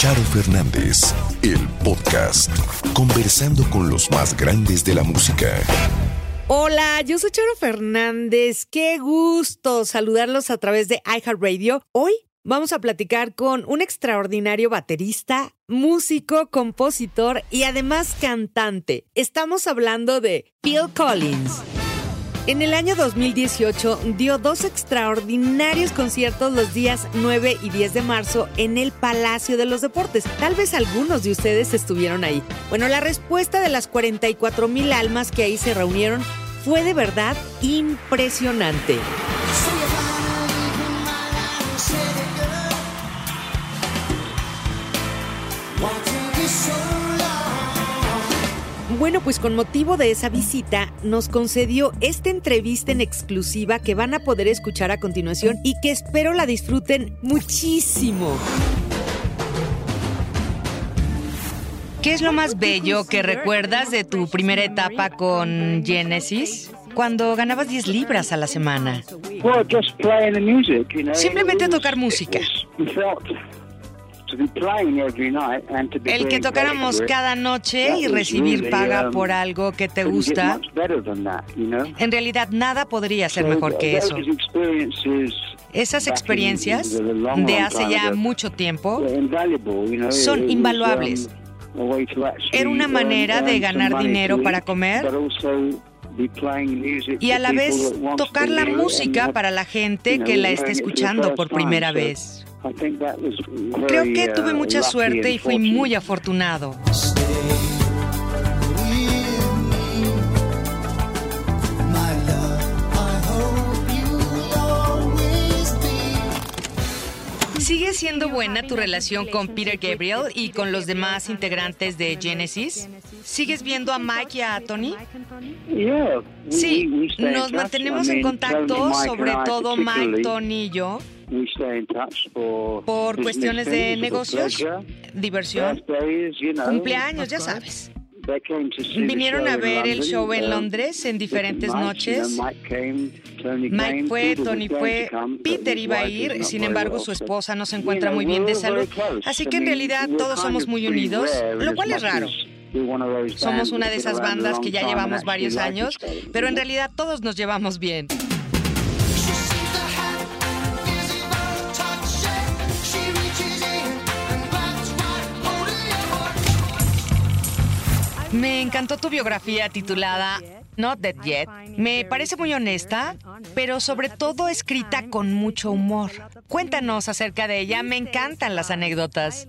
Charo Fernández, el podcast, conversando con los más grandes de la música. Hola, yo soy Charo Fernández. Qué gusto saludarlos a través de iHeartRadio. Hoy vamos a platicar con un extraordinario baterista, músico, compositor y además cantante. Estamos hablando de Phil Collins. En el año 2018 dio dos extraordinarios conciertos los días 9 y 10 de marzo en el Palacio de los Deportes. Tal vez algunos de ustedes estuvieron ahí. Bueno, la respuesta de las 44 mil almas que ahí se reunieron fue de verdad impresionante. Bueno, pues con motivo de esa visita nos concedió esta entrevista en exclusiva que van a poder escuchar a continuación y que espero la disfruten muchísimo. ¿Qué es lo más bello que recuerdas de tu primera etapa con Genesis? Cuando ganabas 10 libras a la semana. Simplemente tocar música. El que tocáramos cada noche y recibir paga por algo que te gusta, en realidad nada podría ser mejor que eso. Esas experiencias de hace ya mucho tiempo son invaluables. Era una manera de ganar dinero para comer y a la vez tocar la música para la gente que la esté escuchando por primera vez. Creo que tuve mucha suerte y fui muy afortunado. Siendo buena tu relación con Peter Gabriel y con los demás integrantes de Genesis? ¿Sigues viendo a Mike y a Tony? Sí, nos mantenemos en contacto, sobre todo Mike, Tony y yo. Por cuestiones de negocios, diversión, cumpleaños, ya sabes. Vinieron a ver el show en Londres en diferentes noches. Mike fue, Tony fue, Peter iba a ir, sin embargo su esposa no se encuentra muy bien de salud, así que en realidad todos somos muy unidos, lo cual es raro. Somos una de esas bandas que ya llevamos varios años, pero en realidad todos nos llevamos bien. Me encantó tu biografía titulada Not Dead Yet. Me parece muy honesta, pero sobre todo escrita con mucho humor. Cuéntanos acerca de ella, me encantan las anécdotas.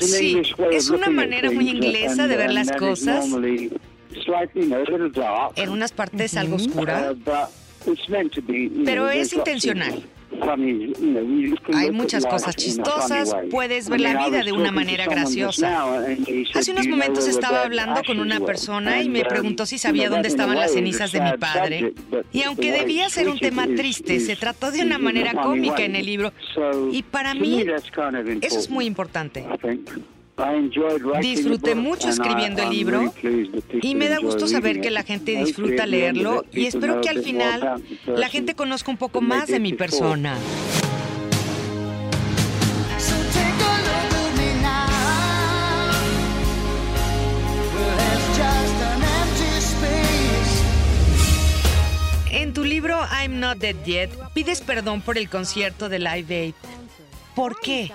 Sí, es una manera muy inglesa de ver las cosas. En unas partes algo oscura, pero es intencional. Hay muchas cosas chistosas, puedes ver la vida de una manera graciosa. Hace unos momentos estaba hablando con una persona y me preguntó si sabía dónde estaban las cenizas de mi padre. Y aunque debía ser un tema triste, se trató de una manera cómica en el libro. Y para mí, eso es muy importante. Disfruté mucho escribiendo el libro y me da gusto saber que la gente disfruta leerlo y espero que al final la gente conozca un poco más de mi persona. En tu libro I'm Not Dead Yet pides perdón por el concierto de Live Aid. ¿Por qué?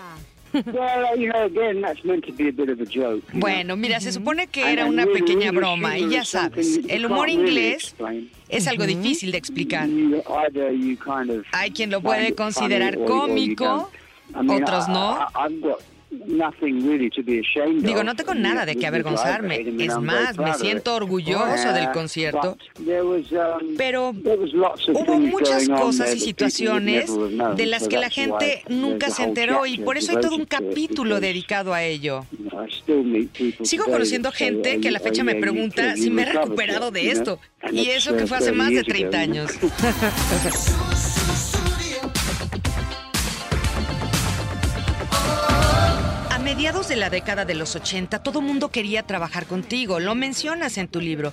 Bueno, mira, se supone que era una pequeña broma y ya sabes, el humor inglés es algo difícil de explicar. Hay quien lo puede considerar cómico, otros no. Digo, no tengo nada de qué avergonzarme. Es más, me siento orgulloso del concierto. Pero hubo muchas cosas y situaciones de las que la gente nunca se enteró y por eso hay todo un capítulo dedicado a ello. Sigo conociendo gente que a la fecha me pregunta si me he recuperado de esto. Y eso que fue hace más de 30 años. mediados de la década de los 80, todo mundo quería trabajar contigo. Lo mencionas en tu libro.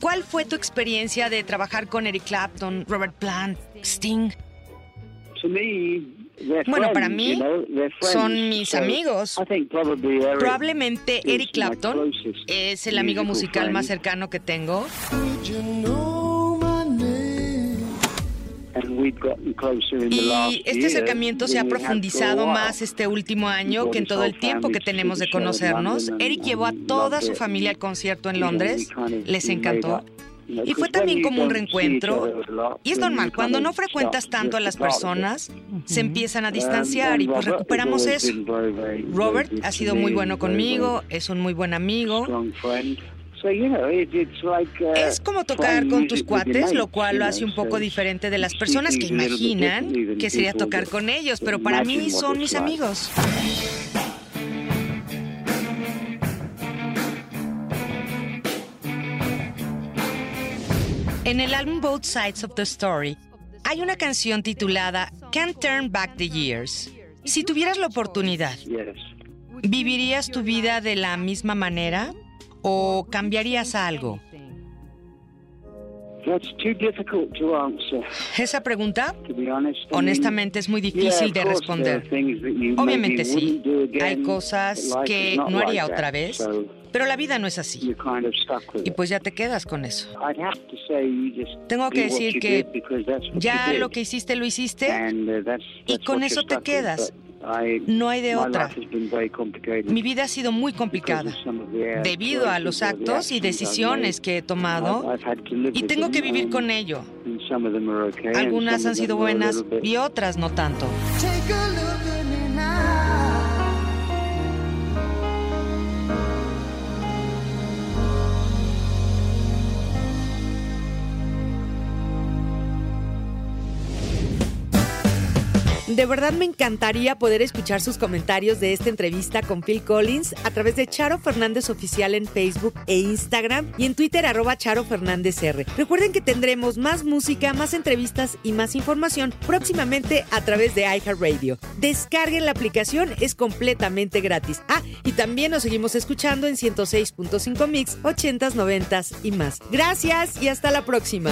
¿Cuál fue tu experiencia de trabajar con Eric Clapton, Robert Plant, Sting? Bueno, para mí son mis amigos. Probablemente Eric Clapton es el amigo musical más cercano que tengo. Y este acercamiento se ha profundizado más este último año que en todo el tiempo que tenemos de conocernos. Eric llevó a toda su familia al concierto en Londres, les encantó. Y fue también como un reencuentro. Y es normal, cuando no frecuentas tanto a las personas, se empiezan a distanciar y pues recuperamos eso. Robert ha sido muy bueno conmigo, es un muy buen amigo. Uh, es como tocar con tus cuates, lo cual lo hace un poco diferente de las personas que imaginan que sería tocar con ellos, pero para mí son mis amigos. En el álbum Both Sides of the Story hay una canción titulada Can't Turn Back the Years. Si tuvieras la oportunidad, ¿vivirías tu vida de la misma manera o cambiarías algo? Esa pregunta, honestamente, es muy difícil de responder. Obviamente sí, hay cosas que no haría otra vez, pero la vida no es así. Y pues ya te quedas con eso. Tengo que decir que ya lo que hiciste lo hiciste uh, y con eso te quedas. No hay de otra. Mi vida ha sido muy complicada debido a los actos y decisiones que he tomado y tengo que vivir con ello. Algunas han sido buenas y otras no tanto. De verdad me encantaría poder escuchar sus comentarios de esta entrevista con Phil Collins a través de Charo Fernández Oficial en Facebook e Instagram y en Twitter arroba Charo Fernández R. Recuerden que tendremos más música, más entrevistas y más información próximamente a través de iHeartRadio. Descarguen la aplicación, es completamente gratis. Ah, y también nos seguimos escuchando en 106.5 Mix, 80s, 90s y más. Gracias y hasta la próxima.